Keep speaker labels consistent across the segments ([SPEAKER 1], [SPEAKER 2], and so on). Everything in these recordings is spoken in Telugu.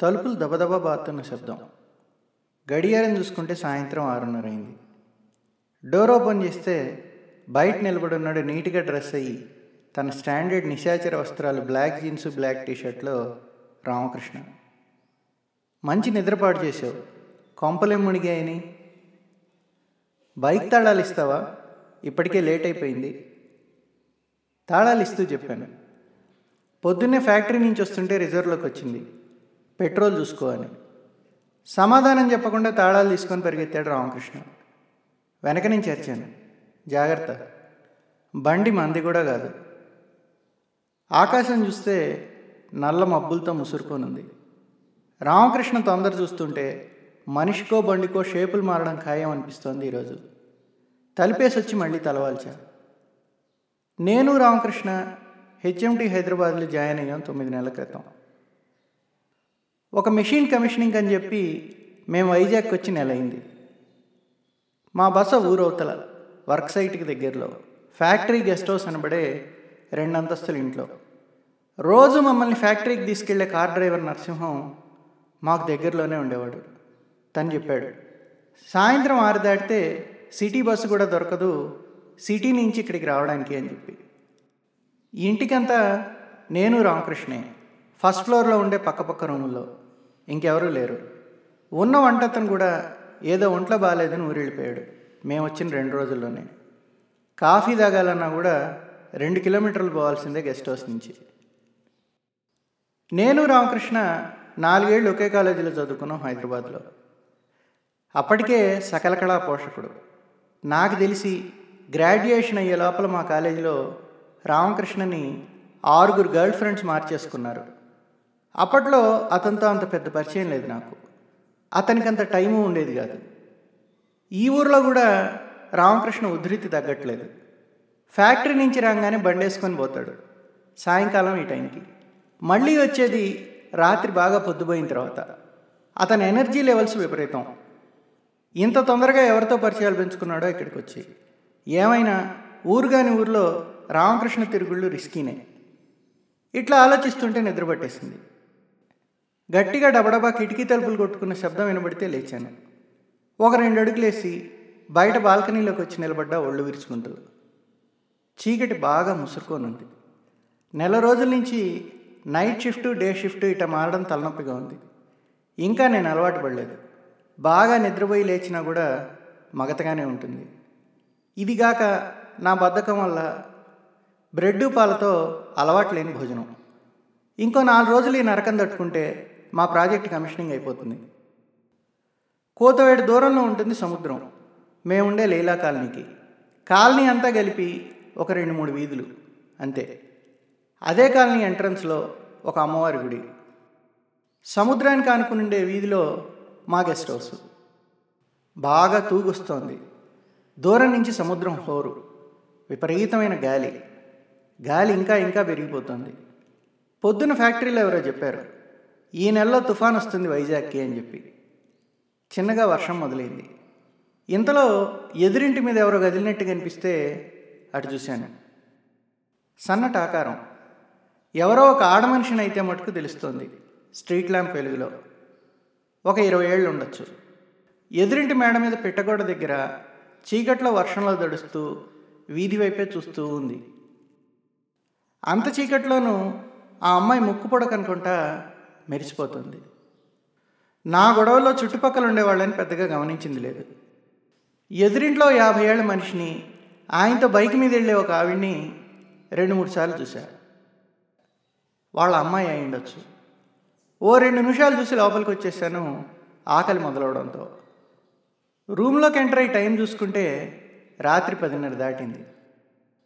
[SPEAKER 1] తలుపులు దబదబా బాతున్న శబ్దం. గడియారం చూసుకుంటే సాయంత్రం ఆరున్నర అయింది డోర్ ఓపెన్ చేస్తే బయట నిలబడున్నాడు నీట్గా డ్రెస్ అయ్యి తన స్టాండర్డ్ నిశాచర వస్త్రాలు బ్లాక్ జీన్స్ బ్లాక్ టీషర్ట్లో రామకృష్ణ. మంచి నిద్రపాటు చేసావు కొంపలేం మునిగాయని బైక్ తాళాలు ఇస్తావా? ఇప్పటికే లేట్ అయిపోయింది. తాళాలు ఇస్తూ చెప్పాను. పొద్దున్నే ఫ్యాక్టరీ నుంచి వస్తుంటే రిజర్వ్లోకి వచ్చింది. పెట్రోల్ చూసుకో అని సమాధానం చెప్పకుండా తాళాలు తీసుకొని పరిగెత్తాడు రామకృష్ణ. వెనక నుంచి అరిచాను. జాగ్రత్త. బండి మంది కూడా కాదు. ఆకాశం చూస్తే నల్ల మబ్బులతో ముసురుకోనుంది. రామకృష్ణ తొందర చూస్తుంటే మనిషికో బండికో షేపులు మారడం ఖాయం అనిపిస్తోంది ఈరోజు. తలిపేసి వచ్చి మళ్ళీ తలవాల్చా. నేను రామకృష్ణ హెచ్ఎంటి హైదరాబాద్లో జాయిన్ అయ్యాం తొమ్మిది నెలల క్రితం. ఒక మెషిన్ కమిషనింగ్ అని చెప్పి మేము వైజాగ్కి వచ్చి నెల అయింది. మా బస ఊరవతల వర్క్ సైట్కి దగ్గరలో ఫ్యాక్టరీ గెస్ట్ హౌస్ అనబడే రెండు అంతస్తుల ఇంట్లో. రోజు మమ్మల్ని ఫ్యాక్టరీకి తీసుకెళ్ళే కార్ డ్రైవర్ నరసింహం మాకు దగ్గరలోనే ఉండేవాడు. తను చెప్పాడు సాయంత్రం ఆరు దాటితే సిటీ బస్సు కూడా దొరకదు సిటీ నుంచి ఇక్కడికి రావడానికి అని చెప్పి. ఇంటికంతా నేను రామకృష్ణే. ఫస్ట్ ఫ్లోర్లో ఉండే పక్కపక్క రూముల్లో ఇంకెవరూ లేరు. ఉన్న వంటతను కూడా ఏదో ఒంట్లో బాగాలేదని ఊరెళ్ళిపోయాడు. మేము వచ్చిన రెండు రోజుల్లోనే. కాఫీ తాగాలన్నా కూడా రెండు కిలోమీటర్లు పోవాల్సిందే గెస్ట్ హౌస్ నుంచి. నేను రామకృష్ణ నాలుగేళ్ళు ఒకే కాలేజీలో చదువుకున్నాం హైదరాబాద్లో. అప్పటికే సకల కళా పోషకుడు. నాకు తెలిసి గ్రాడ్యుయేషన్ అయ్యే లోపల మా కాలేజీలో రామకృష్ణని ఆరుగురు గర్ల్ ఫ్రెండ్స్ మార్చేసుకున్నారు. అప్పట్లో అతనితో అంత పెద్ద పరిచయం లేదు నాకు. అతనికి అంత టైము ఉండేది కాదు. ఈ ఊర్లో కూడా రామకృష్ణ ఉధృతి తగ్గట్లేదు. ఫ్యాక్టరీ నుంచి రాగానే బండేసుకొని పోతాడు. సాయంకాలం ఈ టైంకి. మళ్ళీ వచ్చేది రాత్రి బాగా పొద్దుపోయిన తర్వాత. అతని ఎనర్జీ లెవెల్స్ విపరీతం. ఇంత తొందరగా ఎవరితో పరిచయాలు పెంచుకున్నాడో ఇక్కడికి వచ్చి. ఏమైనా ఊరుగాని ఊర్లో రామకృష్ణ తిరుగుళ్ళు రిస్కీనే. ఇట్లా ఆలోచిస్తుంటే నిద్రపట్టేసింది. గట్టిగా డబడబా కిటికీ తలుపులు కొట్టుకున్న శబ్దం వినబడితే లేచాను. ఒక రెండు అడుగులేసి బయట బాల్కనీలోకి వచ్చి నిలబడ్డా ఒళ్ళు విరుచుకుంటూ. చీకటి బాగా ముసురుకోనుంది. నెల రోజుల నుంచి నైట్ షిఫ్ట్ డే షిఫ్ట్ ఇట మారడం తలనొప్పిగా ఉంది. ఇంకా నేను అలవాటు పడలేదు. బాగా నిద్రపోయి లేచినా కూడా మగతగానే ఉంటుంది. ఇదిగాక నా బద్ధకం వల్ల బ్రెడ్ పాలతో అలవాటు లేని భోజనం. ఇంకో నాలుగు రోజులు ఈ నరకం తట్టుకుంటే మా ప్రాజెక్ట్ కమిషనింగ్ అయిపోతుంది. కోతవేడు దూరంలో ఉంటుంది సముద్రం. మేముండే లీలా కాలనీకి. కాలనీ అంతా కలిపి ఒక రెండు మూడు వీధులు. అంతే. అదే కాలనీ ఎంట్రన్స్లో ఒక అమ్మవారి గుడి. సముద్రానికి ఆనుకునుండే వీధిలో మా గెస్ట్ హౌస్. బాగా తూగొస్తోంది. దూరం నుంచి సముద్రం హోరు. విపరీతమైన గాలి. గాలి ఇంకా ఇంకా పెరిగిపోతుంది. పొద్దున ఫ్యాక్టరీలో ఎవరో చెప్పారు. ఈ నెలలో తుఫాన్ వస్తుంది వైజాగ్కి అని చెప్పి. చిన్నగా వర్షం మొదలైంది. ఇంతలో ఎదురింటి మీద ఎవరో కదిలినట్టు కనిపిస్తే అటు చూశాను. సన్నటి ఆకారం. ఎవరో ఒక ఆడమనిషిని అయితే మటుకు తెలుస్తోంది స్ట్రీట్ ల్యాంప్ వెలుగులో. ఒక ఇరవై ఏళ్ళు ఉండొచ్చు. ఎదురింటి మేడ మీద పిట్టగోడ దగ్గర చీకట్లో వర్షంలో దడుస్తూ వీధి వైపే చూస్తూ ఉంది. అంత చీకట్లోనూ ఆ అమ్మాయి ముక్కు పొడకనుకుంటా మెరిసిపోతుంది. నా గొడవలో చుట్టుపక్కల ఉండేవాళ్ళని పెద్దగా గమనించింది లేదు. ఎదురింట్లో యాభై ఏళ్ళ మనిషిని ఆయనతో బైక్ మీద వెళ్ళే ఒక ఆవిడ్ని రెండు మూడు సార్లు చూశా. వాళ్ళ అమ్మాయి అయి ఉండొచ్చు. ఓ రెండు నిమిషాలు చూసి లోపలికి వచ్చేసాను ఆకలి మొదలవడంతో. రూమ్లోకి ఎంటర్ అయ్యి టైం చూసుకుంటే రాత్రి పదిన్నర దాటింది.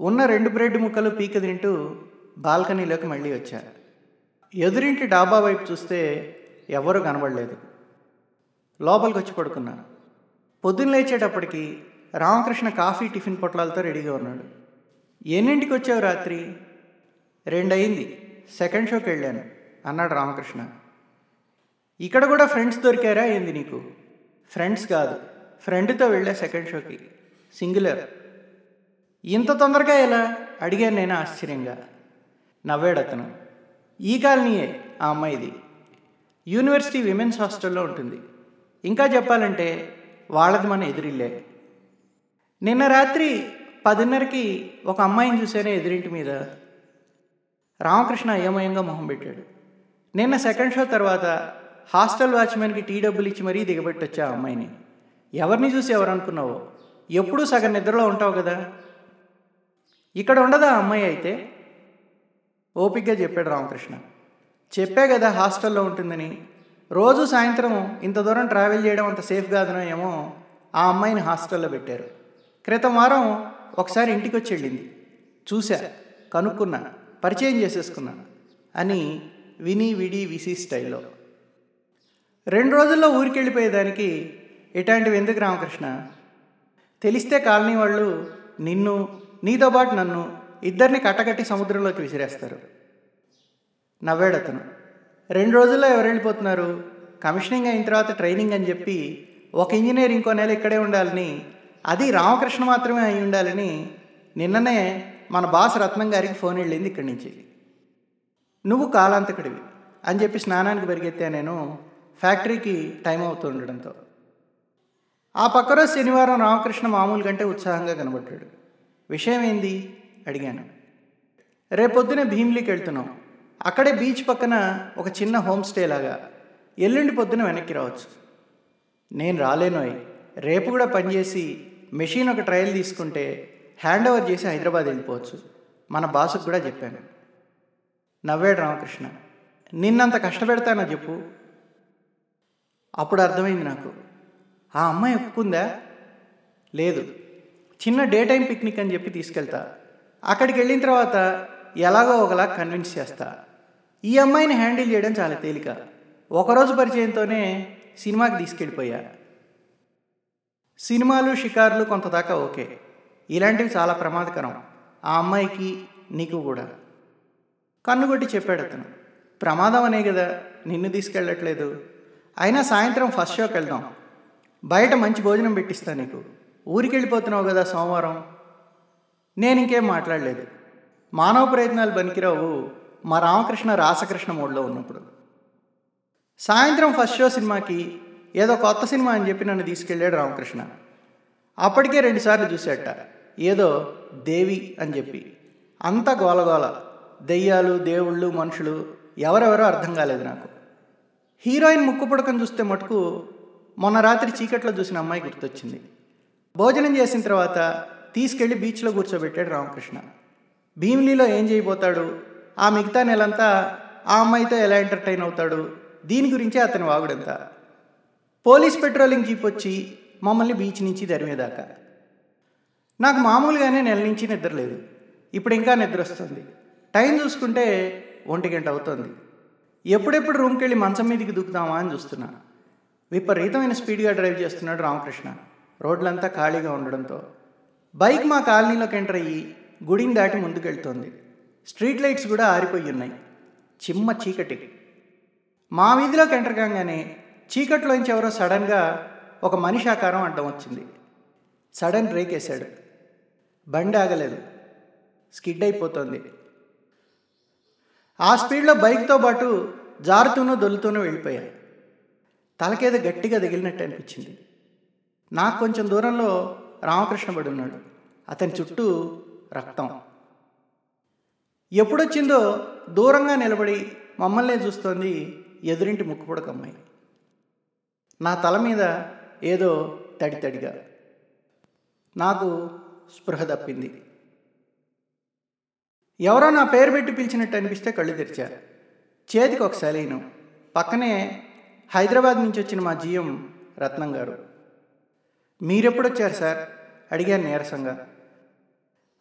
[SPEAKER 1] ఉన్న రెండు బ్రెడ్ ముక్కలు పీక తింటూ బాల్కనీలోకి మళ్ళీ వచ్చారు ఎదురింటి డాబా వైపు చూస్తే ఎవరూ కనబడలేదు. లోపలికి వచ్చి పడుకున్నా పొద్దున్న లేచేటప్పటికి రామకృష్ణ కాఫీ టిఫిన్ పొట్లాలతో రెడీగా ఉన్నాడు. ఎన్నింటికి వచ్చావు రాత్రి? రెండయింది. సెకండ్ షోకి వెళ్ళాను అన్నాడు రామకృష్ణ. ఇక్కడ కూడా ఫ్రెండ్స్ దొరికారా ఏంది నీకు? ఫ్రెండ్స్ కాదు ఫ్రెండ్తో వెళ్ళా సెకండ్ షోకి. సింగులర్. ఇంత తొందరగా ఎలా? అడిగాను నేను ఆశ్చర్యంగా. నవ్వాడు అతను. ఈ కాలనీయే ఆ అమ్మాయిది. యూనివర్సిటీ విమెన్స్ హాస్టల్లో ఉంటుంది. ఇంకా చెప్పాలంటే వాళ్ళది మన ఎదురిల్లే. నిన్న రాత్రి పదిన్నరకి ఒక అమ్మాయిని చూసానే ఎదురింటి మీద. రామకృష్ణ అయోమయంగా మొహం పెట్టాడు. నిన్న సెకండ్ షో తర్వాత హాస్టల్ వాచ్మెన్కి టీ డబ్బులు ఇచ్చి మరీ దిగబెట్టొచ్చా ఆ అమ్మాయిని. ఎవరిని చూసి ఎవరనుకున్నావో? ఎప్పుడూ సగం నిద్రలో ఉంటావు కదా? ఇక్కడ ఉండదా ఆ అమ్మాయి అయితే? ఓపిక్గా చెప్పాడు రామకృష్ణ. చెప్పే కదా హాస్టల్లో ఉంటుందని. రోజు సాయంత్రం ఇంత దూరం ట్రావెల్ చేయడం అంత సేఫ్ కాదనో ఏమో ఆ అమ్మాయిని హాస్టల్లో పెట్టారు. క్రితం వారం ఒకసారి ఇంటికి వచ్చి వెళ్ళింది. చూశా కనుక్కున్నా పరిచయం చేసేసుకున్నా అని విని విడి విసి స్టైల్లో. రెండు రోజుల్లో ఊరికి వెళ్ళిపోయేదానికి ఇట్లాంటివి ఎందుకు రామకృష్ణ? తెలిస్తే కాలనీ వాళ్ళు నిన్ను నీతో పాటు నన్ను ఇద్దరిని కట్టకట్టి సముద్రంలోకి విసిరేస్తారు. నవ్వాడు అతను రెండు రోజుల్లో ఎవరు వెళ్ళిపోతున్నారు కమిషనింగ్ అయిన తర్వాత ట్రైనింగ్ అని చెప్పి ఒక ఇంజనీర్ ఇంకో నెల ఇక్కడే ఉండాలని అది రామకృష్ణ మాత్రమే అయి ఉండాలని నిన్ననే మన బాస్ రత్నం గారికి ఫోన్ వెళ్ళింది ఇక్కడి నుంచి. నువ్వు కాలాంతకుడివి అని చెప్పి స్నానానికి పెరిగెత్తా నేను ఫ్యాక్టరీకి టైం అవుతూ ఉండడంతో. ఆ పక్క రోజు శనివారం రామకృష్ణ మామూలు కంటే ఉత్సాహంగా కనబడ్డాడు. విషయం ఏంది? అడిగాను. రేపొద్దునే భీమ్లీకి వెళ్తున్నాం. అక్కడే బీచ్ పక్కన ఒక చిన్న హోమ్ స్టే లాగా. ఎల్లుండి పొద్దున వెనక్కి రావచ్చు. నేను రాలేనోయ్ రేపు కూడా పనిచేసి మెషిన్ ఒక ట్రయల్ తీసుకుంటే హ్యాండ్ ఓవర్ చేసి హైదరాబాద్ వెళ్ళిపోవచ్చు. మన బాసుకు కూడా చెప్పాను. నవ్వాడు రామకృష్ణ. నిన్నంత కష్టపెడతానో చెప్పు. అప్పుడు అర్థమైంది నాకు. ఆ అమ్మాయి ఒప్పుకుందా? లేదు. చిన్న డే టైం పిక్నిక్ అని చెప్పి తీసుకెళ్తా. అక్కడికి వెళ్ళిన తర్వాత ఎలాగో ఒకలా కన్విన్స్ చేస్తా. ఈ అమ్మాయిని హ్యాండిల్ చేయడం చాలా తేలిక. ఒకరోజు పరిచయంతోనే సినిమాకి తీసుకెళ్ళిపోయా. సినిమాలు షికార్లు కొంత దాకా ఓకే. ఇలాంటివి చాలా ప్రమాదకరం. ఆ అమ్మాయికి నీకు కూడా. కన్నుగొట్టి చెప్పాడు అతను. ప్రమాదం అనే కదా నిన్ను తీసుకెళ్ళట్లేదు. అయినా సాయంత్రం ఫస్ట్ షోకి వెళ్దాం. బయట మంచి భోజనం పెట్టిస్తా నీకు. ఊరికి వెళ్ళిపోతున్నావు కదా సోమవారం. నేను ఇంకేం మాట్లాడలేదు. మానవ ప్రయత్నాలు బనికిరావు మా రామకృష్ణ రాసకృష్ణ మోడ్లో ఉన్నప్పుడు. సాయంత్రం ఫస్ట్ షో సినిమాకి ఏదో కొత్త సినిమా అని చెప్పి నన్ను తీసుకెళ్ళాడు రామకృష్ణ. అప్పటికే రెండుసార్లు చూసేట ఏదో దేవి అని చెప్పి. అంత గోలగోల. దెయ్యాలు దేవుళ్ళు మనుషులు ఎవరెవరో అర్థం కాలేదు నాకు. హీరోయిన్ ముక్కు పుడకం చూస్తే మటుకు మొన్న రాత్రి చీకట్లో చూసిన అమ్మాయి గుర్తొచ్చింది. భోజనం చేసిన తర్వాత తీసుకెళ్ళి బీచ్లో కూర్చోబెట్టాడు రామకృష్ణ. భీమిలీలో ఏం చేయబోతాడు? ఆ మిగతా నెలంతా ఆ అమ్మాయితో ఎలా ఎంటర్టైన్ అవుతాడు? దీని గురించే అతని వాగుడంతా. పోలీస్ పెట్రోలింగ్ జీప్ వచ్చి మమ్మల్ని బీచ్ నుంచి దరిమేదాకా నాకు మామూలుగానే నెల నుంచి నిద్ర లేదు. ఇప్పుడు ఇంకా నిద్ర వస్తుంది. టైం చూసుకుంటే ఒంటి గంట అవుతుంది. ఎప్పుడెప్పుడు రూమ్కి వెళ్ళి మంచం మీదకి దూకుతామా అని చూస్తున్నా. విపరీతమైన స్పీడ్గా డ్రైవ్ చేస్తున్నాడు రామకృష్ణ. రోడ్లంతా ఖాళీగా ఉండడంతో. బైక్ మా కాలనీలోకి ఎంటర్ అయ్యి గుడిని దాటి ముందుకెళ్తోంది. స్ట్రీట్ లైట్స్ కూడా ఆరిపోయి ఉన్నాయి. చిమ్మ చీకటి. మా వీధిలోకి ఎంటర్ కాగానే చీకట్లోంచి ఎవరో సడన్గా ఒక మనిషి ఆకారం అడ్డం వచ్చింది. సడన్ బ్రేక్ వేశాడు. బండి ఆగలేదు. స్కిడ్ అయిపోతుంది. ఆ స్పీడ్లో బైక్తో పాటు జారుతూనూ దొల్లుతూనూ వెళ్ళిపోయాయి తలకేదో గట్టిగా తగిలినట్టు అనిపించింది. నాకు కొంచెం దూరంలో రామకృష్ణ పడి ఉన్నాడు. అతని చుట్టూ రక్తం. ఎప్పుడొచ్చిందో దూరంగా నిలబడి మమ్మల్నే చూస్తోంది ఎదురింటి ముక్కుపుడకమ్మాయి నా తల మీద ఏదో తడి తడిగా. నాకు స్పృహ తప్పింది. ఎవరో నా పేరు పెట్టి పిలిచినట్టు అనిపిస్తే కళ్ళు తెరిచా. చేతికి ఒక సలీను పక్కనే హైదరాబాద్ నుంచి వచ్చిన మా జీఎం రత్నం గారు. మీరెప్పుడొచ్చారు సార్? అడిగాను నీరసంగా.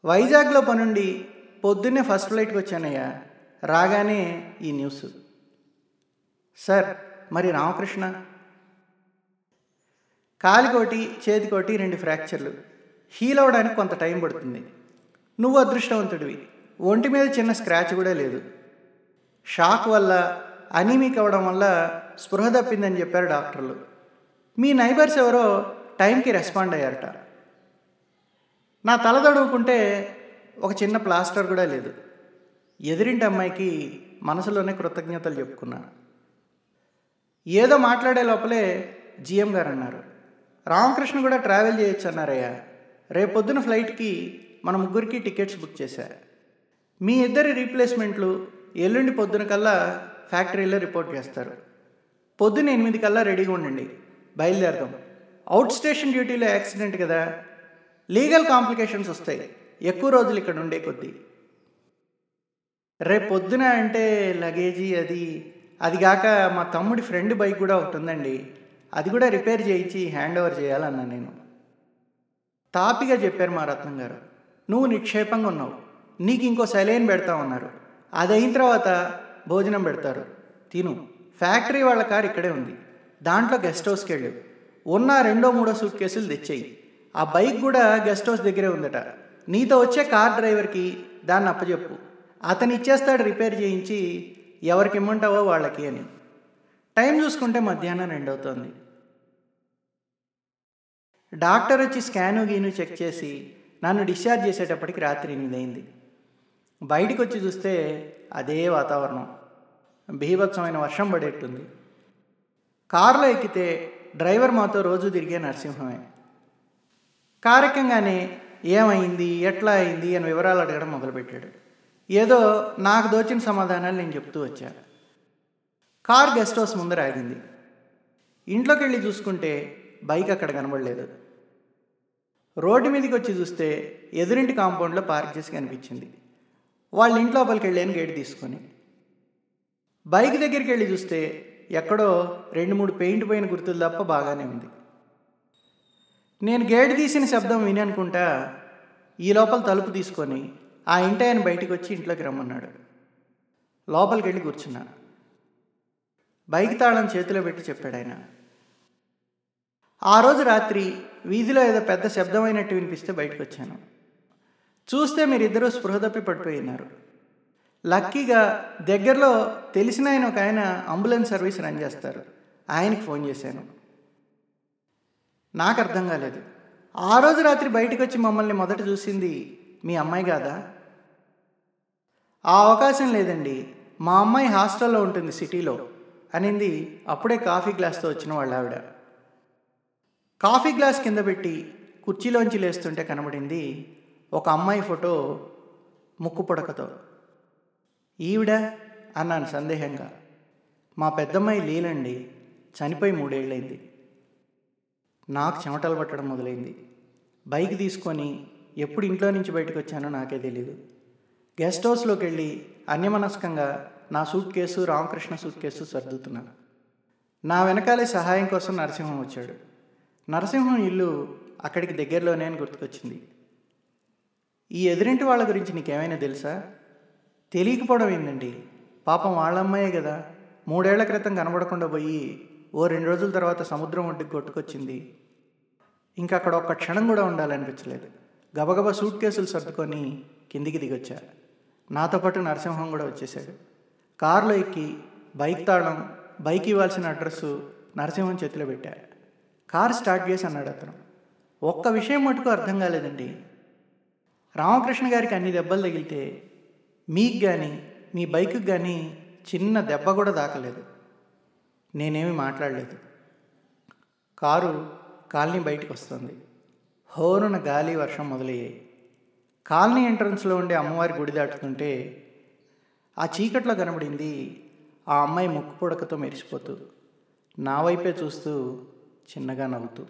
[SPEAKER 1] వైజాగ్లో పనుండి పొద్దున్నే ఫస్ట్ ఫ్లైట్కి వచ్చానయ్యా. రాగానే ఈ న్యూస్. సార్ మరి రామకృష్ణ? కాలికోటి చేతికోటి రెండు ఫ్రాక్చర్లు. హీల్ అవ్వడానికి కొంత టైం పడుతుంది. నువ్వు అదృష్టవంతుడివి. ఒంటి మీద చిన్న స్క్రాచ్ కూడా లేదు. షాక్ వల్ల అనీమిక్ అవ్వడం వల్ల స్పృహ తప్పిందని చెప్పారు డాక్టర్లు. మీ నైబర్స్ ఎవరో టైంకి రెస్పాండ్ అయ్యారట. నా తల తడువుకుంటే ఒక చిన్న ప్లాస్టర్ కూడా లేదు. ఎదిరింటి అమ్మాయికి మనసులోనే కృతజ్ఞతలు చెప్పుకున్నాను ఏదో మాట్లాడే లోపలే జిఎం గారు అన్నారు. రామకృష్ణ కూడా ట్రావెల్ చేయొచ్చు అన్నారయ్యా రేపొద్దున ఫ్లైట్కి మన ముగ్గురికి టికెట్స్ బుక్ చేశా. మీ ఇద్దరి రీప్లేస్మెంట్లు ఎల్లుండి పొద్దున కల్లా ఫ్యాక్టరీలో రిపోర్ట్ చేస్తారు. పొద్దున ఎనిమిది కల్లా రెడీగా ఉండండి. బయలుదేరదాం. అవుట్ స్టేషన్ డ్యూటీలో యాక్సిడెంట్ కదా. లీగల్ కాంప్లికేషన్స్ వస్తాయి. ఎక్కువ రోజులు ఇక్కడ ఉండే కొద్దీ. రేపు పొద్దున అంటే లగేజీ అది అది కాక మా తమ్ముడి ఫ్రెండ్ బైక్ కూడా ఒకటి ఉందండి. అది కూడా రిపేర్ చేయించి హ్యాండ్ ఓవర్ చేయాలన్నా నేను. తాపిగా చెప్పారు మా రత్నం గారు. నువ్వు నిక్షేపంగా ఉన్నావు. నీకు ఇంకో సెలైన్ పెడతా ఉన్నారు. అది అయిన తర్వాత భోజనం పెడతారు. తిను. ఫ్యాక్టరీ వాళ్ళ కారు ఇక్కడే ఉంది. దాంట్లో గెస్ట్ హౌస్కి వెళ్ళు. ఉన్న రెండో మూడో సూట్ కేసులు తెచ్చేయి. ఆ బైక్ కూడా గెస్ట్ హౌస్ దగ్గరే ఉందట. నీతో వచ్చే కార్ డ్రైవర్కి దాన్ని అప్పచెప్పు అతను ఇచ్చేస్తాడు రిపేర్ చేయించి ఎవరికి ఇమ్మంటావో వాళ్ళకి అని. టైం చూసుకుంటే మధ్యాహ్నం రెండవుతోంది. డాక్టర్ వచ్చి స్కాను గీను చెక్ చేసి నన్ను డిశ్చార్జ్ చేసేటప్పటికి రాత్రి ఎనిమిదైంది. బయటకు వచ్చి చూస్తే అదే వాతావరణం. బీభత్సమైన వర్షం పడేట్టుంది. కారులో ఎక్కితే డ్రైవర్ మాతో రోజు తిరిగే నరసింహమే. కారకంగానే ఏమైంది ఎట్లా అయింది అని వివరాలు అడగడం మొదలుపెట్టాడు. ఏదో నాకు దోచిన సమాధానాలు నేను చెప్తూ వచ్చా. కార్ గెస్ట్ హౌస్ ముందర ఆగింది. ఇంట్లోకి వెళ్ళి చూసుకుంటే బైక్ అక్కడ కనబడలేదు. రోడ్డు మీదకి వచ్చి చూస్తే ఎదురింటి కాంపౌండ్లో పార్క్ చేసి కనిపించింది. వాళ్ళ ఇంట్లోపలికి వెళ్ళాను గేట్ తీసుకొని. బైక్ దగ్గరికి వెళ్ళి చూస్తే ఎక్కడో రెండు మూడు పెయింట్ పోయిన గుర్తులు తప్ప బాగానే ఉంది. నేను గేట్ తీసిన శబ్దం విని అనుకుంటా ఈ లోపల తలుపు తీసుకొని ఆ ఇంటి ఆయన బయటకు వచ్చి ఇంట్లోకి రమ్మన్నాడు. లోపలికి వెళ్ళి కూర్చున్నా. బైక్ తాళం చేతిలో పెట్టి చెప్పాడు ఆయన. ఆ రోజు రాత్రి వీధిలో ఏదో పెద్ద శబ్దమైనట్టు వినిపిస్తే బయటకు వచ్చాను. చూస్తే మీరిద్దరూ స్పృహ తప్పి పడిపోయినారు లక్కీగా దగ్గరలో తెలిసిన ఆయన ఒక ఆయన అంబులెన్స్ సర్వీస్ రన్ చేస్తారు. ఆయనకి ఫోన్ చేశాను. నాకు అర్థం కాలేదు. ఆ రోజు రాత్రి బయటకు వచ్చి మమ్మల్ని మొదట చూసింది మీ అమ్మాయి కాదా? ఆ అవకాశం లేదండి. మా అమ్మాయి హాస్టల్లో ఉంటుంది సిటీలో అనింది అప్పుడే కాఫీ గ్లాస్తో వచ్చిన వాళ్ళ ఆవిడ. కాఫీ గ్లాస్ కింద పెట్టి కుర్చీలోంచి లేస్తుంటే కనబడింది ఒక అమ్మాయి ఫోటో ముక్కు పొడకతో. ఈవిడ అన్నాను సందేహంగా. మా పెద్దమ్మాయి లీలండి చనిపోయి మూడేళ్ళైంది నాకు చెమటలు పట్టడం మొదలైంది. బైక్ తీసుకొని ఎప్పుడు ఇంట్లో నుంచి బయటకు వచ్చానో నాకే తెలీదు. గెస్ట్ హౌస్లోకి వెళ్ళి అన్యమనస్కంగా నా suitcase Ramakrishna suitcase సర్దుతున్నాను నా వెనకాలే సహాయం కోసం నరసింహం వచ్చాడు. నరసింహం ఇల్లు అక్కడికి దగ్గరలోనే అని గుర్తుకొచ్చింది. ఈ ఎదురింటి వాళ్ళ గురించి నీకేమైనా తెలుసా? తెలియకపోవడం ఏందండి? పాపం వాళ్ళమ్మాయే కదా. మూడేళ్ళ క్రితం కనబడకుండా పోయి ఓ రెండు రోజుల తర్వాత సముద్రం ఒడ్డుకి కొట్టుకొచ్చింది. ఇంకా అక్కడ ఒక్క క్షణం కూడా ఉండాలనిపించలేదు. గబగబా సూట్ కేసులు సర్దుకొని కిందికి దిగొచ్చా. నాతో పాటు నరసింహం కూడా వచ్చేసాడు కారులో ఎక్కి బైక్ తాళం బైక్ ఇవ్వాల్సిన అడ్రస్సు నరసింహం చేతిలో పెట్టా. కార్ స్టార్ట్ చేసి అన్నాడు అతను. ఒక్క విషయం మటుకు అర్థం కాలేదండి. రామకృష్ణ గారికి అన్ని దెబ్బలు తగిలితే మీకు కానీ మీ బైక్కి కానీ చిన్న దెబ్బ కూడా దాకలేదు. నేనేమి మాట్లాడలేదు. కారు కాలనీ బయటకు వస్తుంది. హోరున గాలి వర్షం మొదలయ్యాయి. కాలనీ ఎంట్రన్స్లో ఉండే అమ్మవారి గుడి దాటుతుంటే ఆ చీకట్లో కనబడింది ఆ అమ్మాయి ముక్కు పొడకతో మెరిసిపోతూ నా వైపే చూస్తూ చిన్నగా నవ్వుతూ.